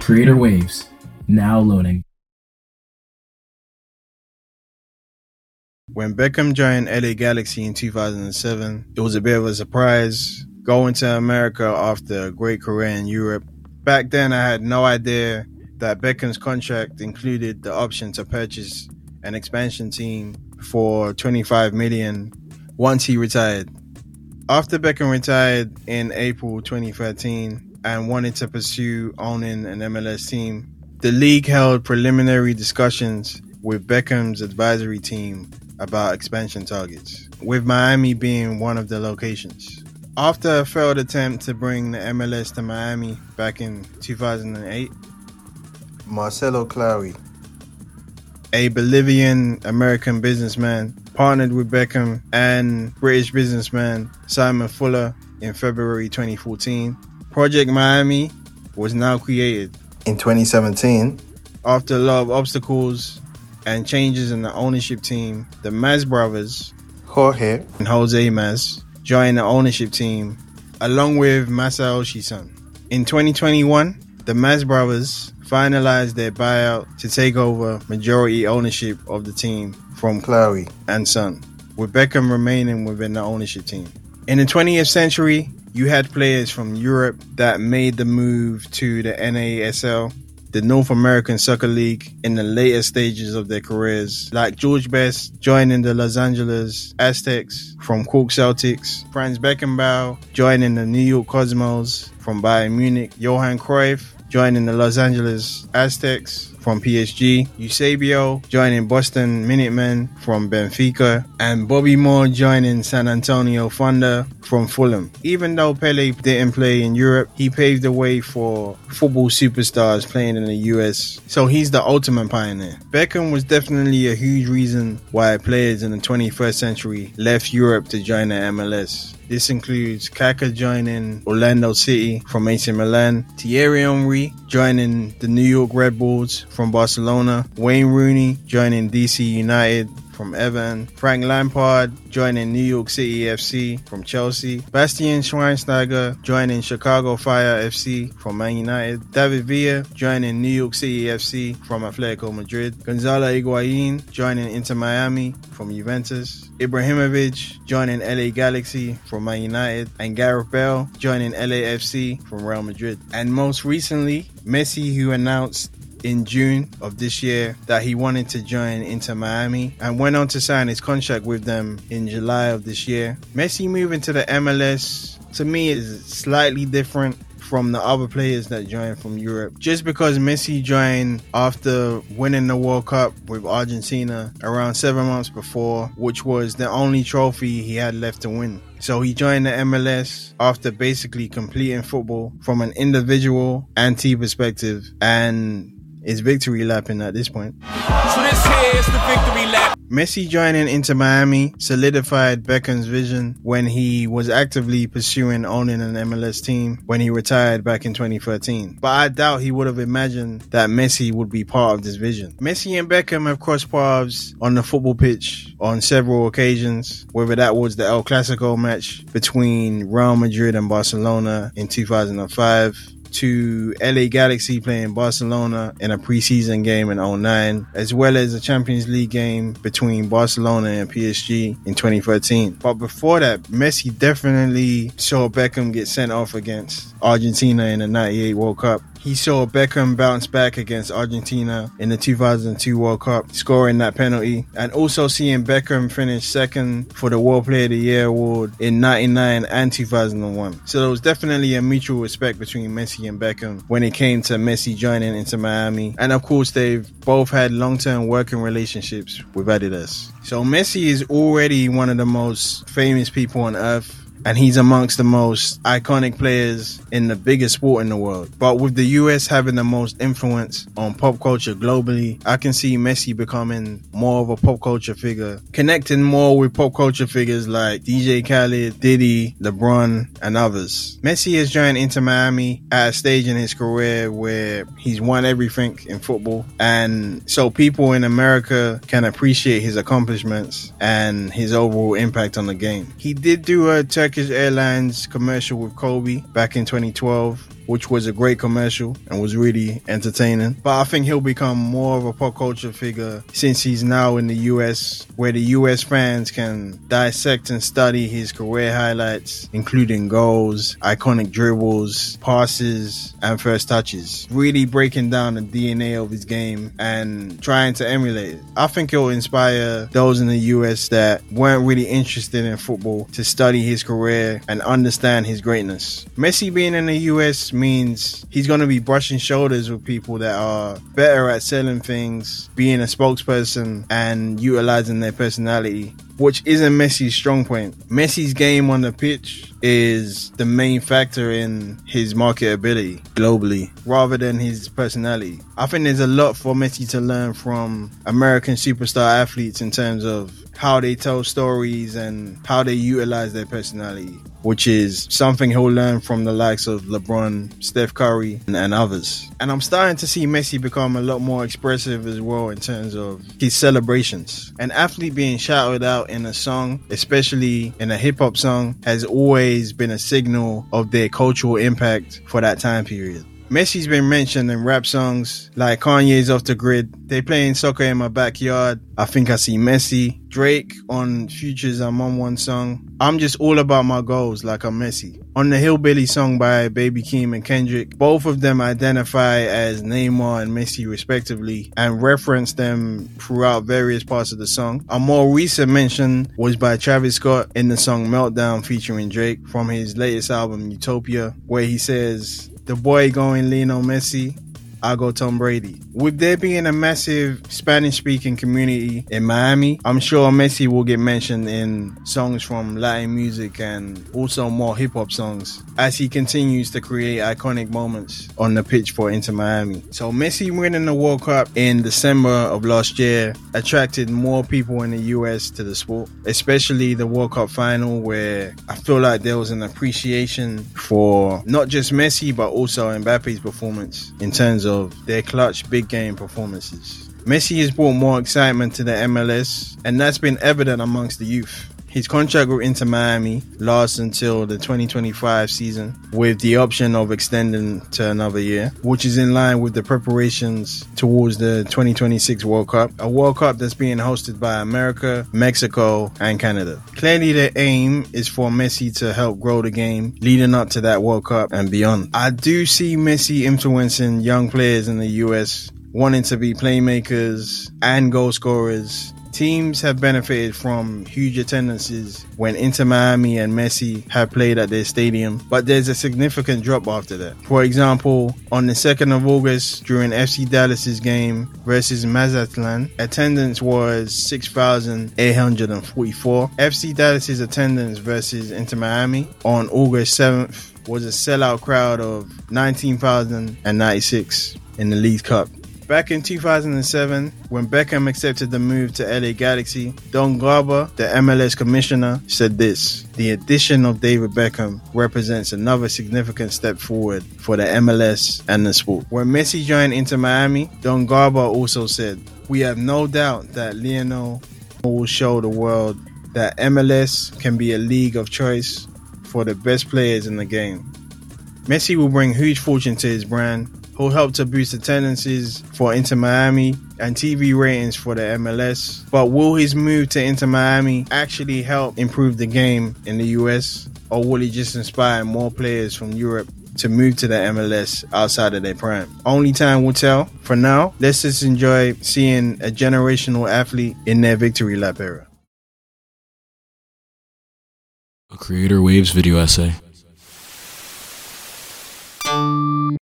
Creator Waves, now loading. When Beckham joined LA Galaxy in 2007, it was a bit of a surprise going to America after a great career in Europe. Back then, I had no idea that Beckham's contract included the option to purchase an expansion team for 25 million once he retired. After Beckham retired in April 2013, and wanted to pursue owning an MLS team. The league held preliminary discussions with Beckham's advisory team about expansion targets, with Miami being one of the locations. After a failed attempt to bring the MLS to Miami back in 2008, Marcelo Claure, a Bolivian American businessman, partnered with Beckham and British businessman Simon Fuller in February 2014 Project Miami was now created. In 2017, after a lot of obstacles and changes in the ownership team, the Mas brothers, Jorge and Jose Mas, joined the ownership team along with Masayoshi Son. In 2021, the Mas brothers finalized their buyout to take over majority ownership of the team from Claure and Son, with Beckham remaining within the ownership team. In the 20th century, you had players from Europe that made the move to the NASL, the North American Soccer League, in the later stages of their careers, like George Best joining the Los Angeles Aztecs from Cork Celtics, Franz Beckenbauer joining the New York Cosmos from Bayern Munich, Johan Cruyff joining the Los Angeles Aztecs from PSG, Eusebio joining Boston Minutemen from Benfica, and Bobby Moore joining San Antonio Thunder from Fulham. Even though Pele didn't play in Europe, he paved the way for football superstars playing in the US. So he's the ultimate pioneer. Beckham was definitely a huge reason why players in the 21st century left Europe to join the MLS. This includes Kaka joining Orlando City from AC Milan, Thierry Henry joining the New York Red Bulls from Barcelona, Wayne Rooney joining DC United, from Everton, Frank Lampard joining New York City FC from Chelsea, Bastian Schweinsteiger joining Chicago Fire FC from Man United, David Villa joining New York City FC from Atletico Madrid, Gonzalo Higuain joining Inter Miami from Juventus, Ibrahimovic joining LA Galaxy from Man United, and Gareth Bale joining LAFC from Real Madrid. And most recently, Messi, who announced in June of this year that he wanted to join Inter Miami and went on to sign his contract with them in July of this year. Messi moving to the MLS to me is slightly different from the other players that joined from Europe. Just because Messi joined after winning the World Cup with Argentina around seven months before, which was the only trophy he had left to win. So he joined the MLS after basically completing football from an individual team perspective and is victory lapping at this point. So this here is the victory lap. Messi joining Inter Miami solidified Beckham's vision when he was actively pursuing owning an MLS team when he retired back in 2013. But I doubt he would have imagined that Messi would be part of this vision. Messi and Beckham have crossed paths on the football pitch on several occasions, whether that was the El Clasico match between Real Madrid and Barcelona in 2005 to LA Galaxy playing Barcelona in a preseason game in 09, as well as a Champions League game between Barcelona and PSG in 2013. But before that, Messi definitely saw Beckham get sent off against Argentina in the 98 World Cup. He saw Beckham bounce back against Argentina in the 2002 World Cup, scoring that penalty, and also seeing Beckham finish second for the World Player of the Year award in 99 and 2001. So there was definitely a mutual respect between Messi and Beckham when it came to Messi joining Inter Miami. And of course, they've both had long term working relationships with Adidas. So Messi is already one of the most famous people on earth and he's amongst the most iconic players in the biggest sport in the world. But with the US having the most influence on pop culture globally, I can see Messi becoming more of a pop culture figure, connecting more with pop culture figures like DJ Khaled, Diddy, LeBron, and others. Messi has joined Inter Miami at a stage in his career where he's won everything in football, and so people in America can appreciate his accomplishments and his overall impact on the game. He did do a Turkish Airlines commercial with Kobe back in 2012 which was a great commercial and was really entertaining. But I think he'll become more of a pop culture figure since he's now in the US, where the US fans can dissect and study his career highlights, including goals, iconic dribbles, passes, and first touches. Really breaking down the DNA of his game and trying to emulate it. I think it'll inspire those in the US that weren't really interested in football to study his career and understand his greatness. Messi being in the US means he's going to be brushing shoulders with people that are better at selling things, being a spokesperson, and utilizing their personality which isn't Messi's strong point. Messi's game on the pitch is the main factor in his marketability globally rather than his personality. I think there's a lot for Messi to learn from American superstar athletes in terms of how they tell stories and how they utilize their personality, which is something he'll learn from the likes of LeBron, Steph Curry, and, and, others. And I'm starting to see Messi become a lot more expressive as well in terms of his celebrations. An athlete being shouted out in a song, especially in a hip hop song, has always been a signal of their cultural impact for that time period. Messi's been mentioned in rap songs like Kanye's Off the Grid. They playing soccer in my backyard. I think I see Messi. Drake on Future's I'm on one song. I'm just all about my goals like I'm Messi. On the Hillbilly song by Baby Keem and Kendrick, both of them identify as Neymar and Messi respectively and reference them throughout various parts of the song. A more recent mention was by Travis Scott in the song Meltdown featuring Drake from his latest album Utopia, where he says, the boy going Lionel Messi, I go Tom Brady. With there being a massive Spanish speaking community in Miami, I'm sure Messi will get mentioned in songs from Latin music and also more hip hop songs as he continues to create iconic moments on the pitch for Inter Miami. So Messi winning the World Cup in December of last year attracted more people in the US to the sport, especially the World Cup final where I feel like there was an appreciation for not just Messi but also Mbappe's performance in terms of their clutch big game performances. Messi has brought more excitement to the MLS, and that's been evident amongst the youth. His contract with Inter Miami lasts until the 2025 season, with the option of extending to another year, which is in line with the preparations towards the 2026 World Cup, a World Cup that's being hosted by America, Mexico, and Canada. Clearly, the aim is for Messi to help grow the game leading up to that World Cup and beyond. I do see Messi influencing young players in the US wanting to be playmakers and goal scorers Teams have benefited from huge attendances when Inter Miami and Messi have played at their stadium, but there's a significant drop after that. For example, on the 2nd of August during FC Dallas's game versus Mazatlan, attendance was 6,844. FC Dallas's attendance versus Inter Miami on August 7th was a sellout crowd of 19,096 in the League Cup. Back in 2007, when Beckham accepted the move to LA Galaxy, Don Garber, the MLS commissioner, said this The addition of David Beckham represents another significant step forward for the MLS and the sport. When Messi joined Inter Miami, Don Garber also said, We have no doubt that Lionel will show the world that MLS can be a league of choice for the best players in the game. Messi will bring huge fortune to his brand who helped to boost attendances for Inter Miami and TV ratings for the MLS. But will his move to Inter Miami actually help improve the game in the US? Or will he just inspire more players from Europe to move to the MLS outside of their prime. Only time will tell. For now, let's just enjoy seeing a generational athlete in their victory lap era. A Creator Waves video essay.